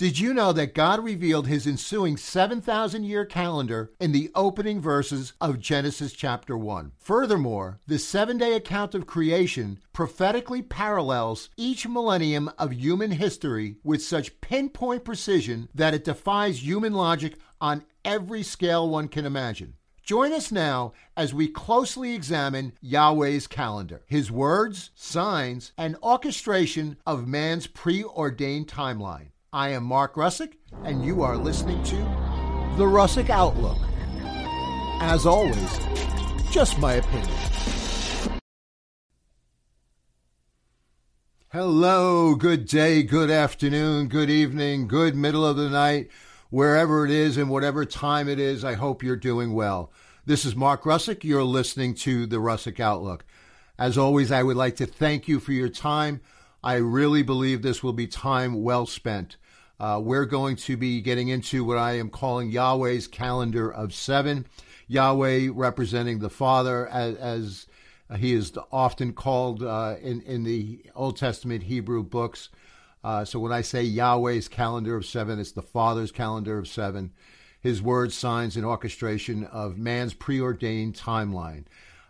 Did you know that God revealed his ensuing 7,000 year calendar in the opening verses of Genesis chapter 1? Furthermore, the seven day account of creation prophetically parallels each millennium of human history with such pinpoint precision that it defies human logic on every scale one can imagine. Join us now as we closely examine Yahweh's calendar, his words, signs, and orchestration of man's preordained timeline. I am Mark Russick, and you are listening to The Russick Outlook. As always, just my opinion. Hello, good day, good afternoon, good evening, good middle of the night, wherever it is and whatever time it is. I hope you're doing well. This is Mark Russick. You're listening to The Russick Outlook. As always, I would like to thank you for your time. I really believe this will be time well spent. Uh, we're going to be getting into what I am calling Yahweh's calendar of seven. Yahweh representing the Father, as, as he is often called uh, in, in the Old Testament Hebrew books. Uh, so when I say Yahweh's calendar of seven, it's the Father's calendar of seven. His words, signs, and orchestration of man's preordained timeline.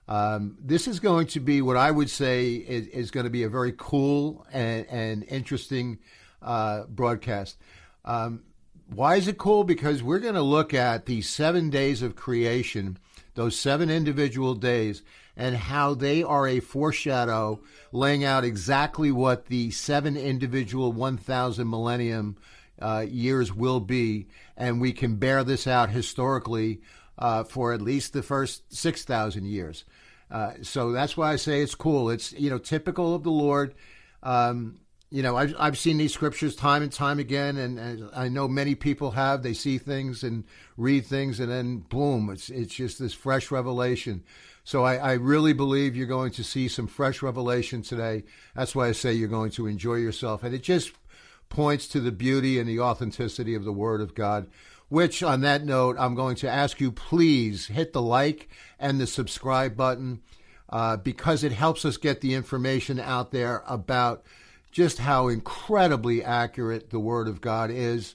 Um, this is going to be what I would say is, is going to be a very cool and, and interesting uh, broadcast. Um, why is it cool? Because we're going to look at the seven days of creation, those seven individual days, and how they are a foreshadow, laying out exactly what the seven individual 1,000 millennium uh, years will be. And we can bear this out historically uh, for at least the first 6,000 years. Uh, so that's why I say it's cool. It's, you know, typical of the Lord. Um, you know, I've, I've seen these scriptures time and time again, and, and, I know many people have. They see things and read things, and then boom, it's it's just this fresh revelation. So I, I really believe you're going to see some fresh revelation today. That's why I say you're going to enjoy yourself, and it just points to the beauty and the authenticity of the Word of God. Which, on that note, I'm going to ask you please hit the like and the subscribe button uh, because it helps us get the information out there about just how incredibly accurate the Word of God is,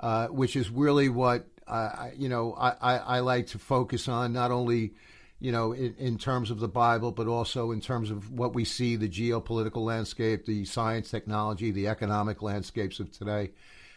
uh, which is really what uh, you know I, I, I, like to focus on, not only you know in, in, terms of the Bible, but also in terms of what we see the geopolitical landscape, the science, technology, the economic landscapes of today,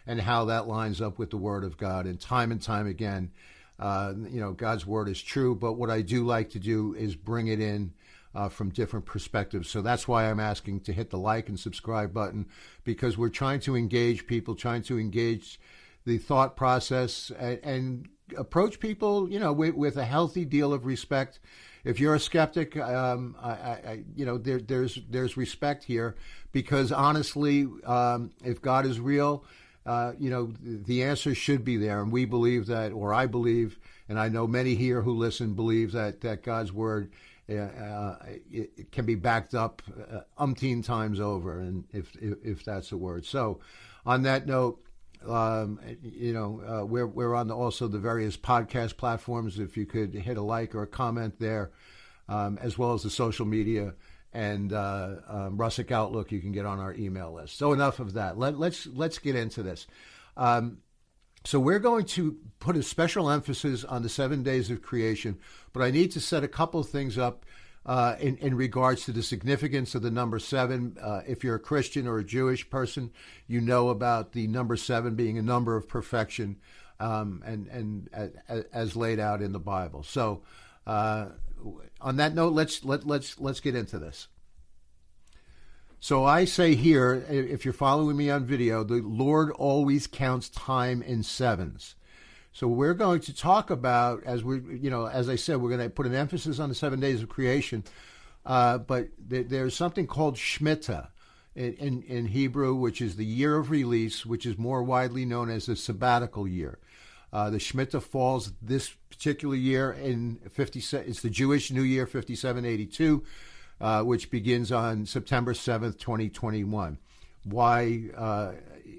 and how that lines up with the Word of God. And time and time again, uh, you know, God's Word is true, but what I do like to do is bring it in uh, from different perspectives. So that's why I'm asking to hit the like and subscribe button because we're trying to engage people, trying to engage the thought process and, and approach people, you know, with, with, a healthy deal of respect. If you're a skeptic, um, I, I, you know, there, there's there's respect here because honestly, um, if God is real, uh, you know, the answer should be there, and we believe that, or I believe, and I know many here who listen believe that that God's word uh, it, it, can be backed up uh, umpteen times over, and if, if, if that's a word. So, on that note, um, you know, uh, we're we're on the, also the various podcast platforms. If you could hit a like or a comment there, um, as well as the social media and uh, um, Outlook, you can get on our email list. So enough of that. Let, let's let's get into this. Um, so we're going to put a special emphasis on the seven days of creation, but I need to set a couple of things up uh, in, in regards to the significance of the number seven. Uh, if you're a Christian or a Jewish person, you know about the number seven being a number of perfection, um, and and as, as laid out in the Bible. So, uh, on that note, let's let let's let's get into this. So I say here, if you're following me on video, the Lord always counts time in sevens. So we're going to talk about, as we, you know, as I said, we're going to put an emphasis on the seven days of creation. Uh, but th- there's something called Shemitah in, in, in, Hebrew, which is the year of release, which is more widely known as the sabbatical year. Uh, the Shemitah falls this particular year in 50. It's the Jewish New Year, 5782 uh, which begins on September 7th, 2021. Why, uh,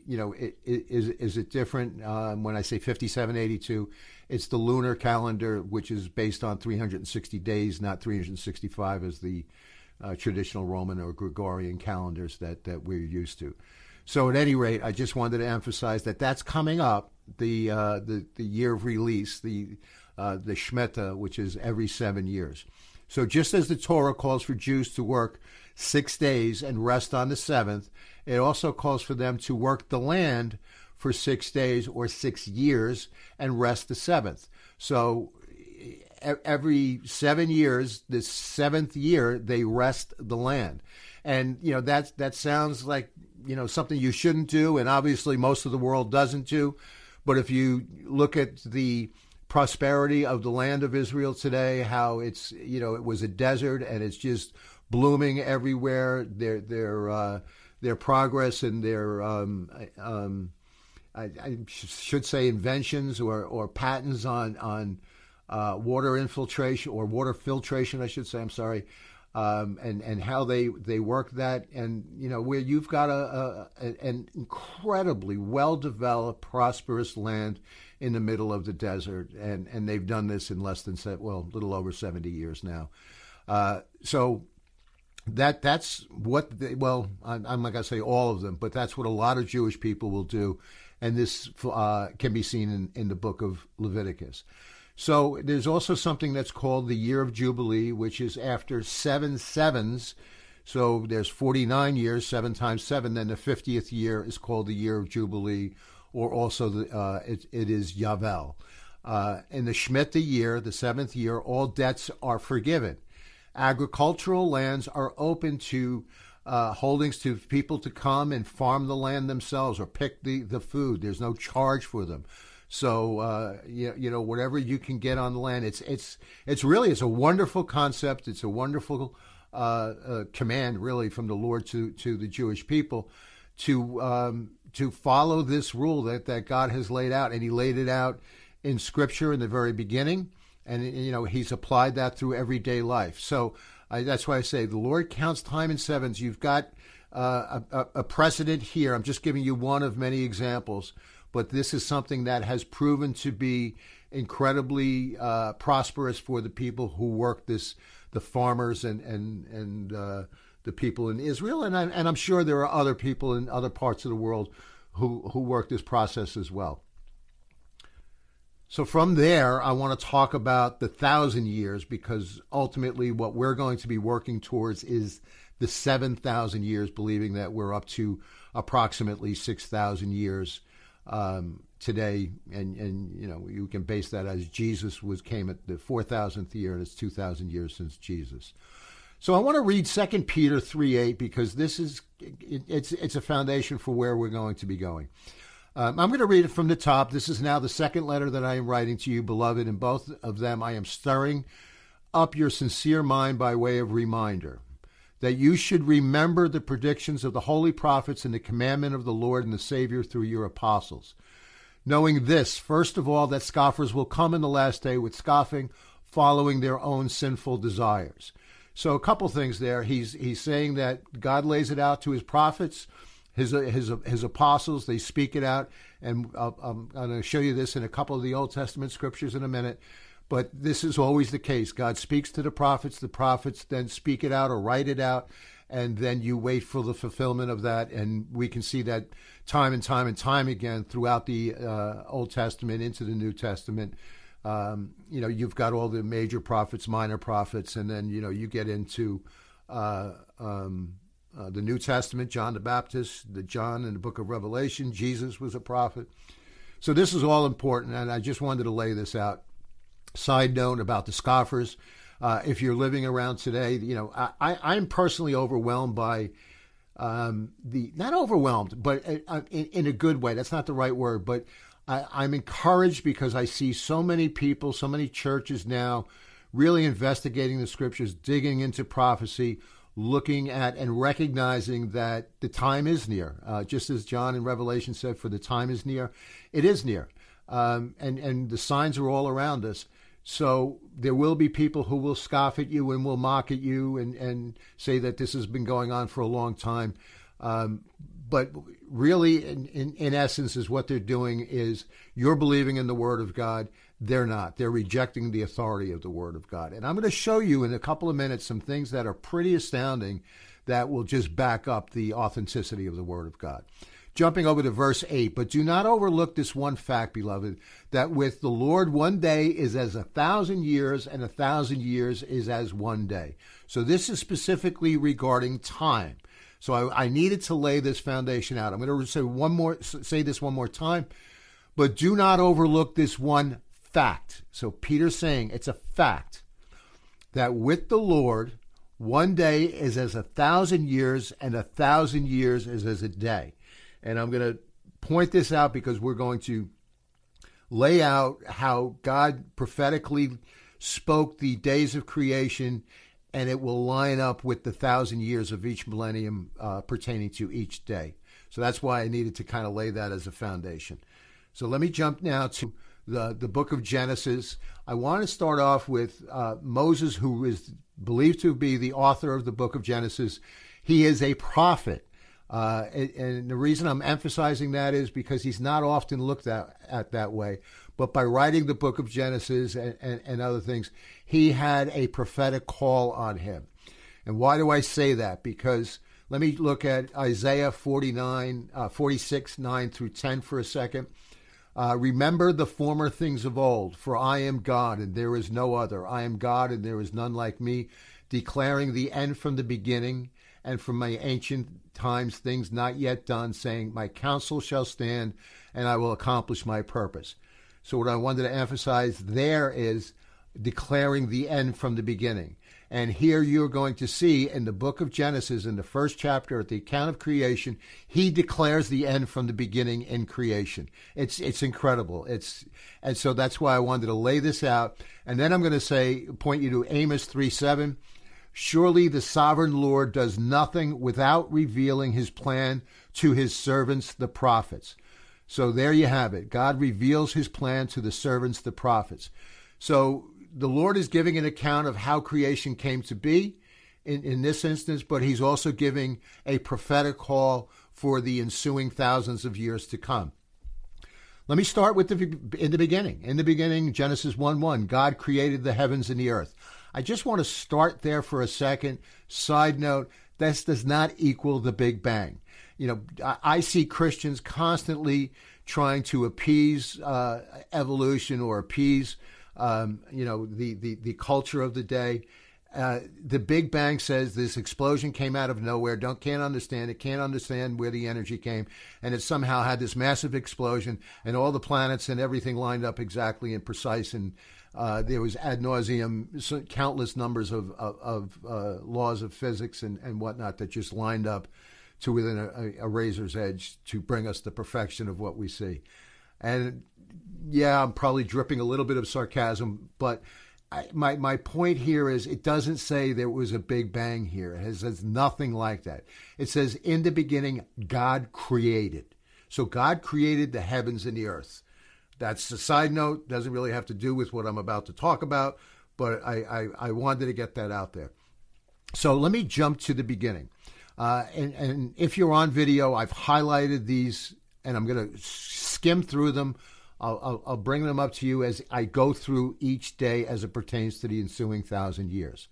you know, it, it, is, is it different um, when I say 5782? It's the lunar calendar, which is based on 360 days, not 365 as the uh, traditional Roman or Gregorian calendars that, that we're used to. So at any rate, I just wanted to emphasize that that's coming up the uh, the the year of release, the uh, the Shemitah, which is every seven years. So just as the Torah calls for Jews to work six days and rest on the seventh, it also calls for them to work the land for six days or six years and rest the seventh. So every seven years, the seventh year, they rest the land. And, you know, that, that sounds like, you know, something you shouldn't do. And obviously most of the world doesn't do. But if you look at the prosperity of the land of Israel today, how it's, you know, it was a desert and it's just blooming everywhere. Their, their, uh, their progress and their, um, um, I, I, should say inventions or, or patents on, on, uh, water infiltration or water filtration, I should say. I'm sorry, um, and and how they they work that, and you know where you've got a, a an incredibly well developed, prosperous land in the middle of the desert, and and they've done this in less than well, a little over 70 years now. Uh, so that that's what they, well I'm, I'm not to say all of them, but that's what a lot of Jewish people will do, and this uh, can be seen in, in the book of Leviticus. So there's also something that's called the Year of Jubilee, which is after seven sevens. So there's 49 years, seven times seven. Then the 50th year is called the Year of Jubilee, or also the, uh, it, it is Yavel. Uh, in the Shemitah year, the seventh year, all debts are forgiven. Agricultural lands are open to uh, holdings to people to come and farm the land themselves or pick the, the food. There's no charge for them. So uh, you, you know whatever you can get on the land, it's it's it's really it's a wonderful concept. It's a wonderful uh, uh, command, really, from the Lord to to the Jewish people to um, to follow this rule that that God has laid out, and He laid it out in Scripture in the very beginning, and you know He's applied that through everyday life. So I, that's why I say the Lord counts time in sevens. You've got uh, a, a precedent here. I'm just giving you one of many examples but this is something that has proven to be incredibly uh, prosperous for the people who work this, the farmers and and and uh, the people in Israel, and I, and I'm sure there are other people in other parts of the world who who work this process as well. So from there, I want to talk about the thousand years because ultimately, what we're going to be working towards is the seven thousand years, believing that we're up to approximately six thousand years um, today, and and you know you can base that as Jesus was came at the four thousandth year, and it's two thousand years since Jesus. So I want to read Second Peter three eight because this is it, it's it's a foundation for where we're going to be going. Um, I'm going to read it from the top. This is now the second letter that I am writing to you, beloved. In both of them, I am stirring up your sincere mind by way of reminder that you should remember the predictions of the holy prophets and the commandment of the Lord and the Savior through your apostles. Knowing this, first of all, that scoffers will come in the last day with scoffing, following their own sinful desires. So, a couple things there. He's he's saying that God lays it out to his prophets, his his his apostles. They speak it out, and uh, um, I'm going to show you this in a couple of the Old Testament scriptures in a minute. But this is always the case. God speaks to the prophets, the prophets then speak it out or write it out, and then you wait for the fulfillment of that. And we can see that time and time and time again throughout the uh, Old Testament into the New Testament. Um, you know, you've got all the major prophets, minor prophets, and then, you know, you get into uh, um, uh, the New Testament, John the Baptist, the John in the book of Revelation, Jesus was a prophet. So this is all important, and I just wanted to lay this out Side note about the scoffers. Uh, if you're living around today, you know, I, I'm personally overwhelmed by um, the, not overwhelmed, but uh, uh, in, in, a good way. That's not the right word, but I, I'm encouraged because I see so many people, so many churches now really investigating the scriptures, digging into prophecy, looking at and recognizing that the time is near. Uh, just as John in Revelation said, for the time is near, it is near. Um, and, and the signs are all around us. So there will be people who will scoff at you and will mock at you and, and say that this has been going on for a long time. Um, but really, in, in, in, essence, is what they're doing is you're believing in the Word of God. They're not. They're rejecting the authority of the Word of God. And I'm going to show you in a couple of minutes some things that are pretty astounding that will just back up the authenticity of the Word of God. jumping over to verse 8. But do not overlook this one fact, beloved, that with the Lord one day is as a thousand years, and a thousand years is as one day. So this is specifically regarding time. So I, I needed to lay this foundation out. I'm going to say one more, say this one more time, but do not overlook this one fact. So Peter's saying it's a fact that with the Lord, one day is as a thousand years, and a thousand years is as a day. And I'm going to point this out because we're going to lay out how God prophetically spoke the days of creation, and it will line up with the thousand years of each millennium uh, pertaining to each day. So that's why I needed to kind of lay that as a foundation. So let me jump now to the, the book of Genesis. I want to start off with uh, Moses, who is believed to be the author of the book of Genesis. He is a prophet. Uh, and, and, the reason I'm emphasizing that is because he's not often looked at, at that way. But by writing the book of Genesis and, and, and other things, he had a prophetic call on him. And why do I say that? Because let me look at Isaiah 49, uh, 46, 9 through 10 for a second. Uh, remember the former things of old, for I am God and there is no other. I am God and there is none like me, declaring the end from the beginning and from my ancient times things not yet done, saying, My counsel shall stand and I will accomplish my purpose. So, what I wanted to emphasize there is declaring the end from the beginning. And here you're going to see in the book of Genesis, in the first chapter, at the account of creation, he declares the end from the beginning in creation. It's it's incredible. It's and so that's why I wanted to lay this out. And then I'm going to say, point you to Amos three seven. Surely the sovereign Lord does nothing without revealing his plan to his servants, the prophets. So there you have it. God reveals his plan to the servants, the prophets. So the Lord is giving an account of how creation came to be in, in this instance, but he's also giving a prophetic call for the ensuing thousands of years to come. Let me start with the in the beginning. In the beginning, Genesis 1 1, God created the heavens and the earth. I just want to start there for a second. Side note, this does not equal the Big Bang. You know, I see Christians constantly trying to appease uh, evolution or appease um, you know, the, the, the culture of the day. Uh, the Big Bang says this explosion came out of nowhere. Don't can't understand it. Can't understand where the energy came, and it somehow had this massive explosion, and all the planets and everything lined up exactly and precise. And uh, there was ad nauseum, countless numbers of of, of uh, laws of physics and and whatnot that just lined up to within a, a razor's edge to bring us the perfection of what we see. And yeah, I'm probably dripping a little bit of sarcasm, but I, my my point here is it doesn't say there was a big bang here. It says nothing like that. It says in the beginning God created. So God created the heavens and the earth. That's a side note. Doesn't really have to do with what I'm about to talk about, but I I, I wanted to get that out there. So let me jump to the beginning. Uh, and, and if you're on video, I've highlighted these, and I'm going to skim through them I'll, I'll, I'll bring them up to you as I go through each day as it pertains to the ensuing thousand years.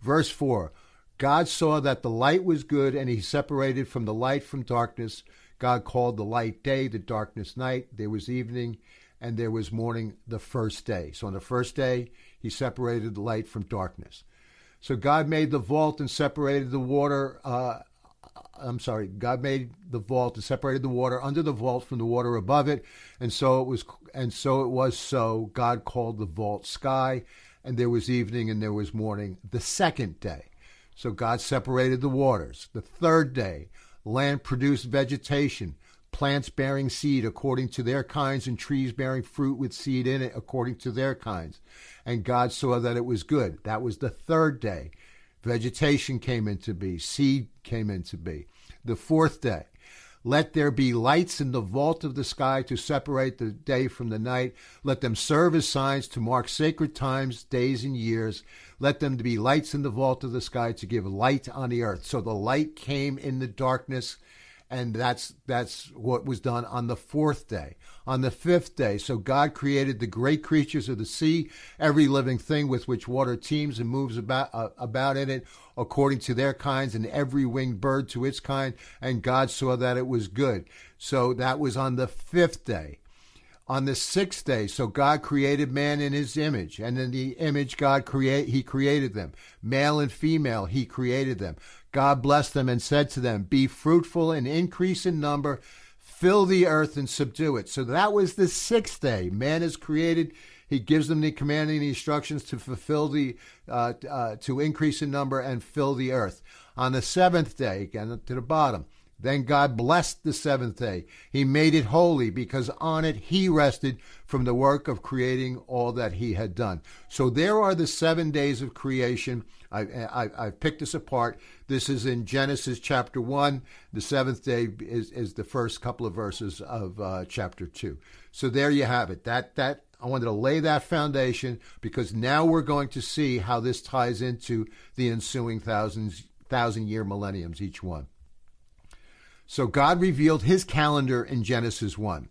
Verse 4 God saw that the light was good, and he separated from the light from darkness. God called the light day, the darkness night. There was evening, and there was morning the first day. So on the first day, he separated the light from darkness. So God made the vault and separated the water uh, I'm sorry, God made the vault and separated the water under the vault from the water above it, and so it was, and so it was. So God called the vault sky, and there was evening and there was morning. The second day, so God separated the waters. The third day, land produced vegetation, plants bearing seed according to their kinds, and trees bearing fruit with seed in it according to their kinds. And God saw that it was good. That was the third day. Vegetation came into be, seed came into be. The fourth day, let there be lights in the vault of the sky to separate the day from the night. Let them serve as signs to mark sacred times, days, and years. Let them be lights in the vault of the sky to give light on the earth. So the light came in the darkness, and that's that's what was done on the fourth day. On the fifth day so god created the great creatures of the sea every living thing with which water teems and moves about uh, about in it according to their kinds and every winged bird to its kind. And god saw that it was good. So that was on the fifth day on the sixth day so god created man in his image and in the image god create he created them male and female he created them God blessed them and said to them, Be fruitful and increase in number, fill the earth and subdue it. So that was the sixth day. Man is created. He gives them the command and the instructions to fulfill the, uh, uh, to increase in number and fill the earth. On the seventh day, again to the bottom, then God blessed the seventh day. He made it holy because on it he rested from the work of creating all that he had done. So there are the seven days of creation. I, I, I picked this apart. This is in Genesis chapter 1. The seventh day is, is the first couple of verses of uh, chapter 2. So there you have it. That, that I wanted to lay that foundation because now we're going to see how this ties into the ensuing thousands, thousand year millenniums, each one. So God revealed his calendar in Genesis 1.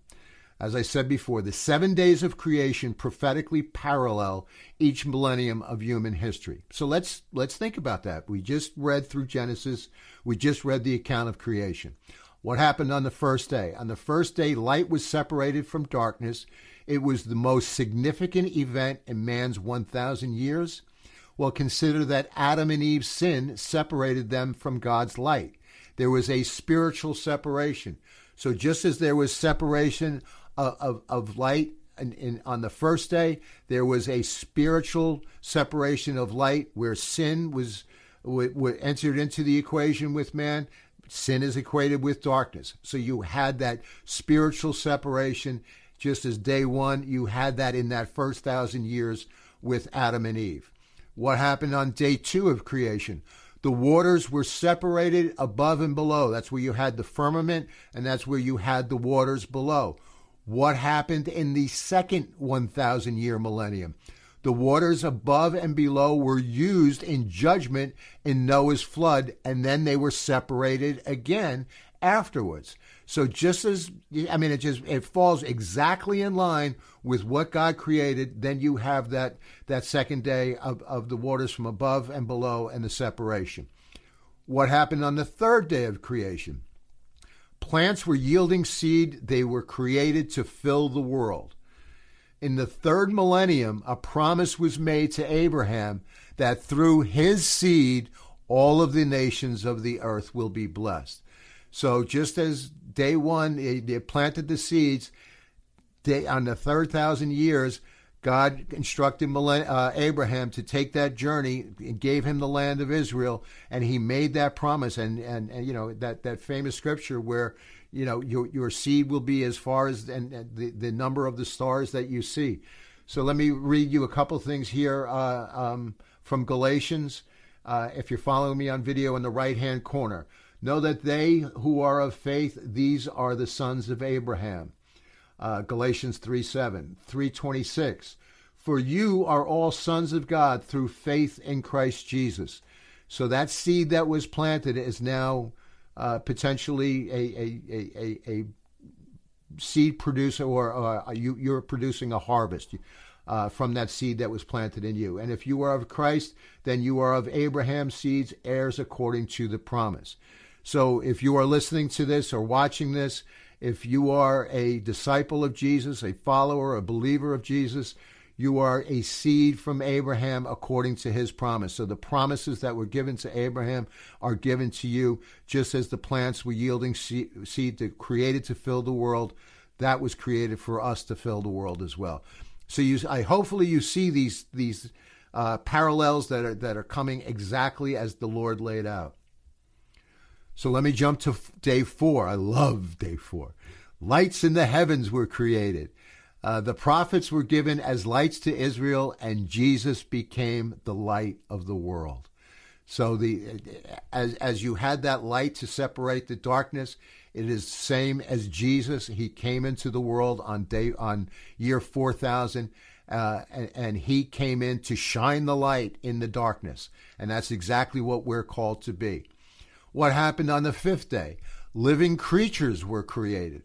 As I said before, the seven days of creation prophetically parallel each millennium of human history. So let's let's think about that. We just read through Genesis. We just read the account of creation. What happened on the first day? On the first day, light was separated from darkness. It was the most significant event in man's 1,000 years. Well, consider that Adam and Eve's sin separated them from God's light. There was a spiritual separation. So just as there was separation of, of, of light in, in, on the first day, there was a spiritual separation of light where sin was w- w- entered into the equation with man. Sin is equated with darkness. So you had that spiritual separation, just as day one, you had that in that first thousand years with Adam and Eve. What happened on day two of creation? The waters were separated above and below. That's where you had the firmament, and that's where you had the waters below. What happened in the second 1,000 year millennium? The waters above and below were used in judgment in Noah's flood, and then they were separated again afterwards. So just as I mean, it just it falls exactly in line with what God created. Then you have that that second day of, of the waters from above and below and the separation. What happened on the third day of creation? Plants were yielding seed. They were created to fill the world. In the third millennium, a promise was made to Abraham that through his seed, all of the nations of the earth will be blessed. So just as day one, they, planted the seeds. Day, on the third thousand years, God instructed uh, Abraham to take that journey and gave him the land of Israel, and he made that promise. And, and, and you know that, that famous scripture where you know your your seed will be as far as and, and the the number of the stars that you see. So let me read you a couple things here uh, um, from Galatians. Uh, if you're following me on video in the right hand corner, Know that they who are of faith, these are the sons of Abraham. Uh, Galatians 3 7, 326. For you are all sons of God through faith in Christ Jesus. So that seed that was planted is now uh, potentially a, a, a, a, seed producer, or uh, you, you're producing a harvest. Uh, from that seed that was planted in you. And if you are of Christ, then you are of Abraham's seeds, heirs according to the promise. So if you are listening to this or watching this, if you are a disciple of Jesus, a follower, a believer of Jesus, you are a seed from Abraham according to his promise. So the promises that were given to Abraham are given to you, just as the plants were yielding seed to, created to fill the world. That was created for us to fill the world as well. So you, I hopefully you see these these uh, parallels that are that are coming exactly as the Lord laid out. So let me jump to day four. I love day four. Lights in the heavens were created. Uh, the prophets were given as lights to Israel, and Jesus became the light of the world. So the as as you had that light to separate the darkness, it is the same as Jesus. He came into the world on day on year four thousand, uh, and, and he came in to shine the light in the darkness, and that's exactly what we're called to be. What happened on the fifth day? living creatures were created.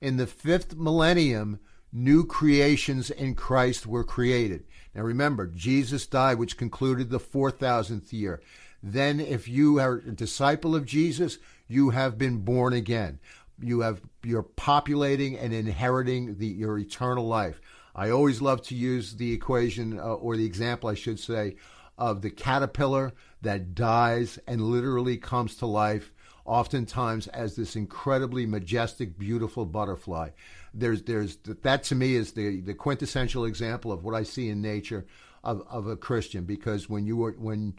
In the fifth millennium, new creations in Christ were created. Now remember, Jesus died, which concluded the 4,000th year. Then, if you are a disciple of Jesus, you have been born again. You have you're populating and inheriting the, your eternal life. I always love to use the equation uh, or the example, I should say, of the caterpillar that dies and literally comes to life, oftentimes as this incredibly majestic, beautiful butterfly. There's, there's that to me is the, the quintessential example of what I see in nature of, of a Christian. Because when you were when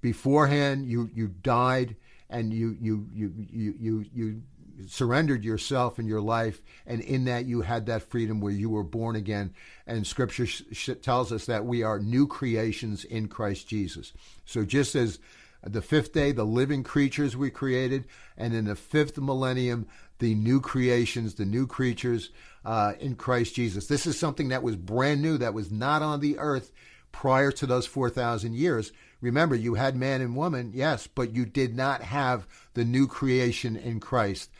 beforehand you you died and you you you you you, you surrendered yourself and your life, and in that you had that freedom where you were born again. And Scripture sh- tells us that we are new creations in Christ Jesus. So just as the fifth day, the living creatures we created, and in the fifth millennium, the new creations, the new creatures uh, in Christ Jesus. This is something that was brand new, that was not on the earth prior to those 4,000 years. Remember, you had man and woman, yes, but you did not have the new creation in Christ,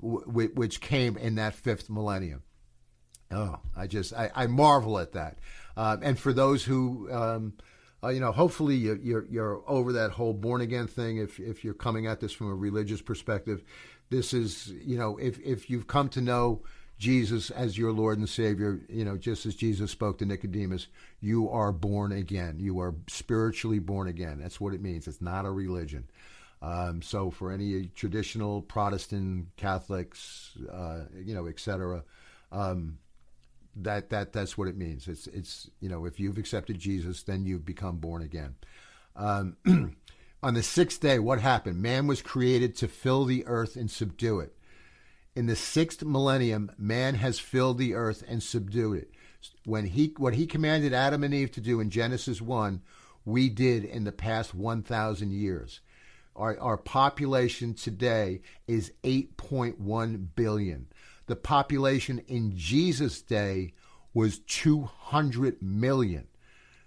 w- which came in that fifth millennium. Oh, I just, I, I marvel at that. Uh, and for those who, um, uh, you know, hopefully you're, you're, you're over that whole born again thing. If if you're coming at this from a religious perspective, this is, you know, if if you've come to know Jesus as your Lord and Savior, you know, just as Jesus spoke to Nicodemus, you are born again. You are spiritually born again. That's what it means. It's not a religion. Um, so for any traditional Protestant Catholics, uh, you know, etc., um, that that that's what it means. It's it's you know, if you've accepted Jesus, then you've become born again. Um, on the sixth day, what happened? Man was created to fill the earth and subdue it. In the sixth millennium, man has filled the earth and subdued it. When he what he commanded Adam and Eve to do in Genesis one, we did in the past one thousand years. Our, our population today is 8.1 billion. The population in Jesus' day was 200 million.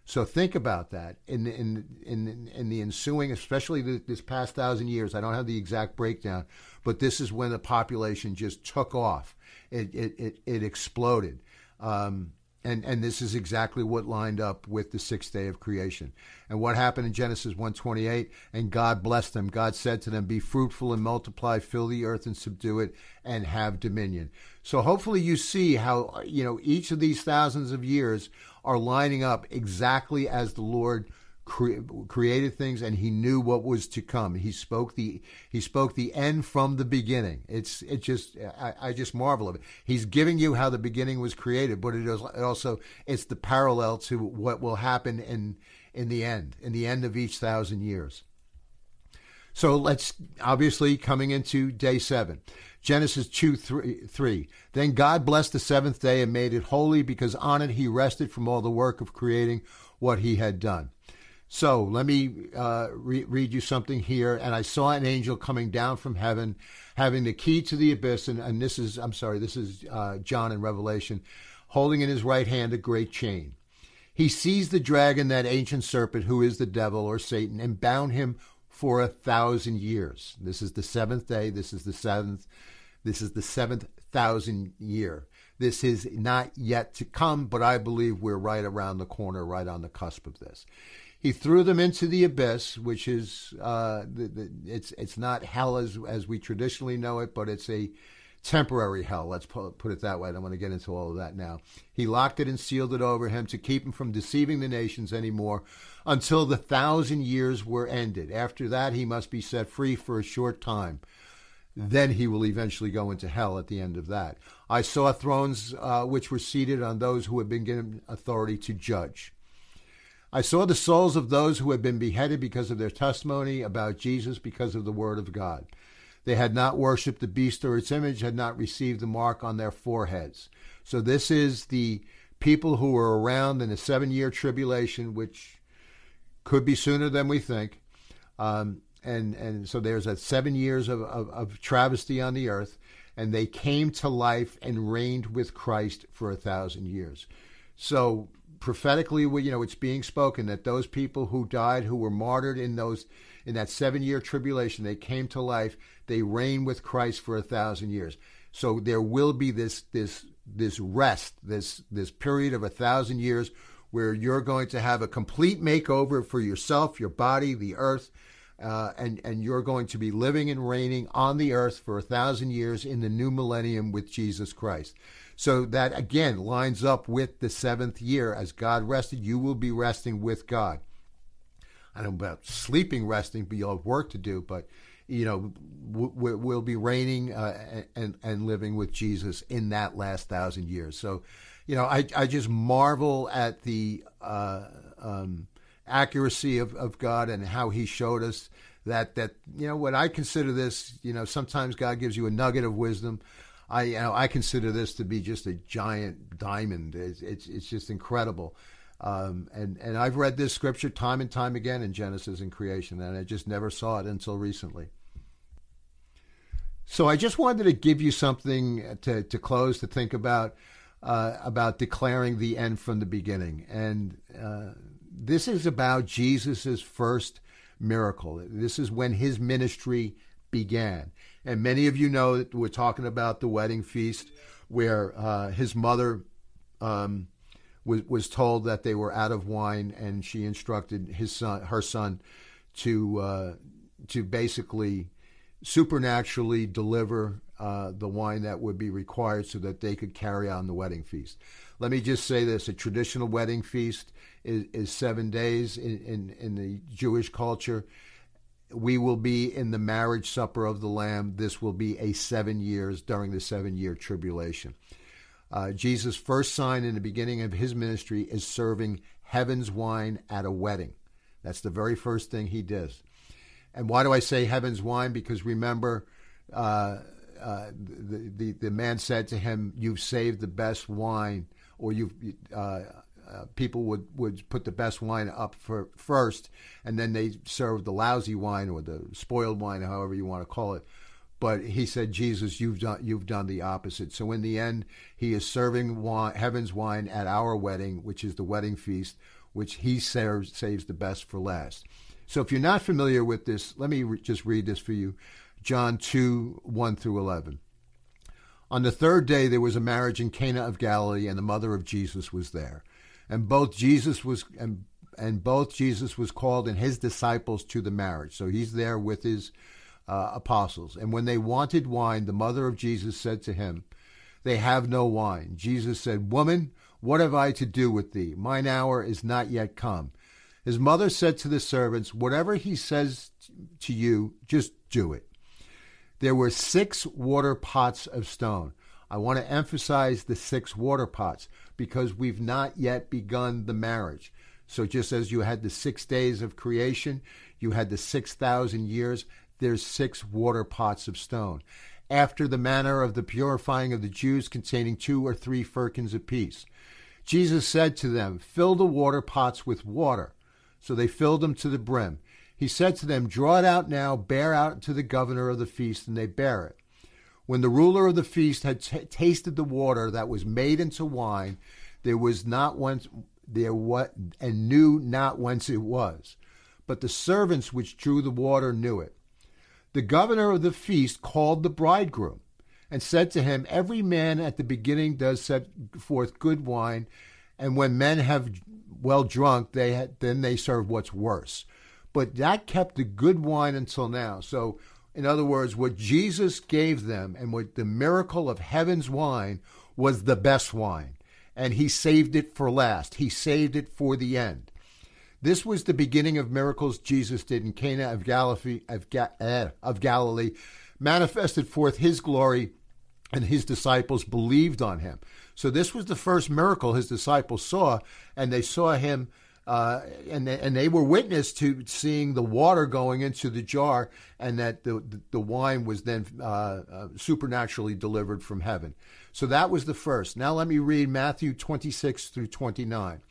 So think about that in in in in the ensuing, especially this past thousand years. I don't have the exact breakdown, but this is when the population just took off. It it it, it exploded. Um, and and this is exactly what lined up with the sixth day of creation. And what happened in Genesis 1:28? And God blessed them. God said to them, "Be fruitful and multiply, fill the earth and subdue it, and have dominion." So hopefully you see how you know each of these thousands of years are lining up exactly as the Lord cre- created things and he knew what was to come. He spoke the he spoke the end from the beginning. It's it just I, I just marvel of it. He's giving you how the beginning was created, but it is also it's the parallel to what will happen in in the end, in the end of each thousand years. So let's obviously coming into day seven. Genesis 2 3, 3. Then God blessed the seventh day and made it holy because on it he rested from all the work of creating what he had done. So let me uh, re- read you something here. And I saw an angel coming down from heaven, having the key to the abyss. And, and this is, I'm sorry, this is uh, John in Revelation, holding in his right hand a great chain. He seized the dragon, that ancient serpent who is the devil or Satan, and bound him for a thousand years. This is the seventh day. This is the seventh. This is the seventh thousand year. This is not yet to come, but I believe we're right around the corner, right on the cusp of this. He threw them into the abyss, which is uh, the, the, it's it's not hell as as we traditionally know it, but it's a temporary hell. Let's put, it that way. I don't want to get into all of that now. He locked it and sealed it over him to keep him from deceiving the nations anymore until the thousand years were ended. After that, he must be set free for a short time. Then he will eventually go into hell at the end of that. I saw thrones uh, which were seated on those who had been given authority to judge. I saw the souls of those who had been beheaded because of their testimony about Jesus because of the word of God. They had not worshipped the beast or its image, had not received the mark on their foreheads. So this is the people who were around in the seven year tribulation, which could be sooner than we think. Um, and, and so there's a seven years of, of, of travesty on the earth, and they came to life and reigned with Christ for a thousand years. So prophetically, you know, it's being spoken that those people who died, who were martyred in those in that seven year tribulation, they came to life. They reign with Christ for a thousand years. So there will be this this this rest, this this period of a thousand years where you're going to have a complete makeover for yourself, your body, the earth, uh, and and you're going to be living and reigning on the earth for a thousand years in the new millennium with Jesus Christ. So that again lines up with the seventh year. As God rested, you will be resting with God. I don't know about sleeping, resting, but you'll have work to do. But you know, we'll be reigning uh, and and living with Jesus in that last thousand years. So, you know, I I just marvel at the uh, um, accuracy of, of God and how He showed us that that you know what I consider this. You know, sometimes God gives you a nugget of wisdom. I you know I consider this to be just a giant diamond. It's it's, it's just incredible. Um, and and I've read this scripture time and time again in Genesis and creation, and I just never saw it until recently. So I just wanted to give you something to, to close to think about uh, about declaring the end from the beginning, and uh, this is about Jesus's first miracle. This is when his ministry began, and many of you know that we're talking about the wedding feast where uh, his mother. Um, was, was told that they were out of wine, and she instructed his son, her son, to uh, to basically supernaturally deliver uh, the wine that would be required so that they could carry on the wedding feast. Let me just say this: a traditional wedding feast is, is seven days in, in, in the Jewish culture. We will be in the marriage supper of the Lamb. This will be a seven years during the seven year tribulation. Uh, Jesus' first sign in the beginning of his ministry is serving heaven's wine at a wedding. That's the very first thing he does. And why do I say heaven's wine? Because remember, uh, uh, the, the, the man said to him, "You've saved the best wine," or you uh, uh, people would, would put the best wine up for first, and then they serve the lousy wine or the spoiled wine, however you want to call it. But he said, Jesus, you've done you've done the opposite. So in the end, he is serving wine, heaven's wine at our wedding, which is the wedding feast, which he serves, saves the best for last. So if you're not familiar with this, let me re- just read this for you John 2 1 through 11. On the third day, there was a marriage in Cana of Galilee, and the mother of Jesus was there. And both Jesus was and, and both Jesus was called and his disciples to the marriage. So he's there with his uh, apostles. And when they wanted wine, the mother of Jesus said to him, They have no wine. Jesus said, Woman, what have I to do with thee? Mine hour is not yet come. His mother said to the servants, Whatever he says to you, just do it. There were six water pots of stone. I want to emphasize the six water pots because we've not yet begun the marriage. So, just as you had the six days of creation, you had the 6,000 years, there's six water pots of stone. After the manner of the purifying of the Jews, containing two or three firkins apiece. Jesus said to them, Fill the water pots with water. So they filled them to the brim. He said to them, Draw it out now, bear out to the governor of the feast, and they bear it. When the ruler of the feast had t- tasted the water that was made into wine, there was not whence there what and knew not whence it was. But the servants which drew the water knew it. The governor of the feast called the bridegroom and said to him, Every man at the beginning does set forth good wine, and when men have well drunk, they had, then they serve what's worse. But that kept the good wine until now. So, in other words, what Jesus gave them and what the miracle of heaven's wine was the best wine. And he saved it for last. He saved it for the end. This was the beginning of miracles Jesus did in Cana of Galilee, of, Ga- uh, of Galilee manifested forth his glory, and his disciples believed on him. So this was the first miracle his disciples saw, and they saw him, uh, and they, and they were witness to seeing the water going into the jar, and that the the wine was then uh, uh, supernaturally delivered from heaven. So that was the first. Now let me read Matthew twenty six through twenty nine.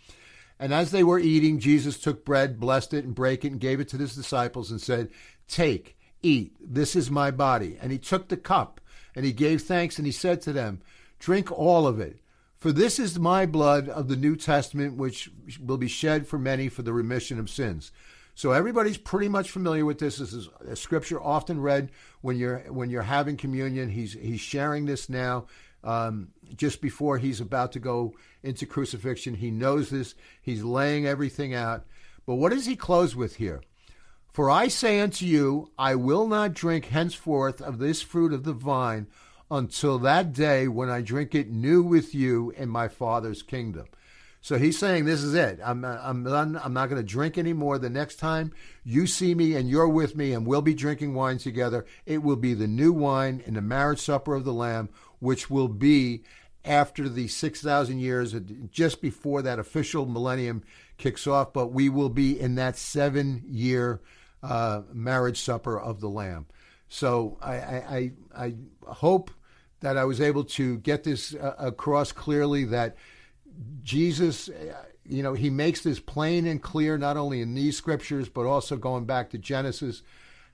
And as they were eating, Jesus took bread, blessed it, and brake it, and gave it to his disciples, and said, "Take, eat. This is my body." And he took the cup, and he gave thanks, and he said to them. Drink all of it. For this is my blood of the New Testament, which will be shed for many for the remission of sins. So everybody's pretty much familiar with this. This is a scripture often read when you're when you're having communion. He's he's sharing this now, um, just before he's about to go into crucifixion. He knows this. He's laying everything out. But what does he close with here? For I say unto you, I will not drink henceforth of this fruit of the vine until that day when I drink it new with you in my Father's kingdom. So he's saying, "This is it. I'm I'm. I'm not going to drink anymore. The next time you see me and you're with me, and we'll be drinking wine together, it will be the new wine in the marriage supper of the Lamb, which will be after the six thousand years, just before that official millennium kicks off. But we will be in that seven year uh, marriage supper of the Lamb. So I, I, I, hope that I was able to get this uh, across clearly that Jesus, uh, you know, he makes this plain and clear, not only in these scriptures, but also going back to Genesis,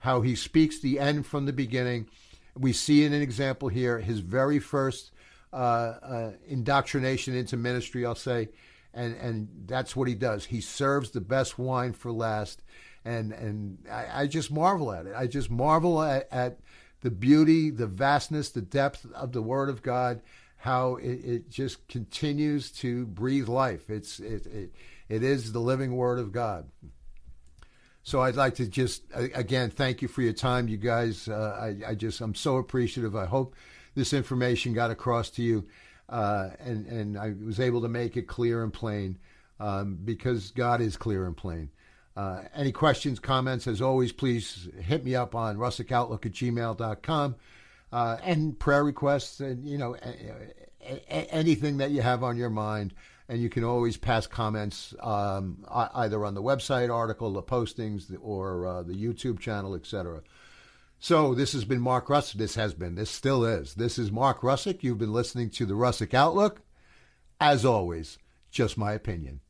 how he speaks the end from the beginning. We see in an example here his very first uh, uh, indoctrination into ministry, I'll say, and and that's what he does. He serves the best wine for last, and and I, I just marvel at it. I just marvel at, at, the beauty, the vastness, the depth of the Word of God. How it, it just continues to breathe life. It's it, it it is the living Word of God. So I'd like to just again thank you for your time, you guys. Uh, I, I just I'm so appreciative. I hope this information got across to you, uh, and and I was able to make it clear and plain um, because God is clear and plain. Uh, any questions, comments, as always, please hit me up on russickoutlook at gmail.com. Uh, and prayer requests, and you know, a, a, anything that you have on your mind. And you can always pass comments um, either on the website article, the postings, or uh, the YouTube channel, etc. So this has been Mark Russick. This has been, this still is. This is Mark Russick. You've been listening to the Russick Outlook. As always, just my opinion.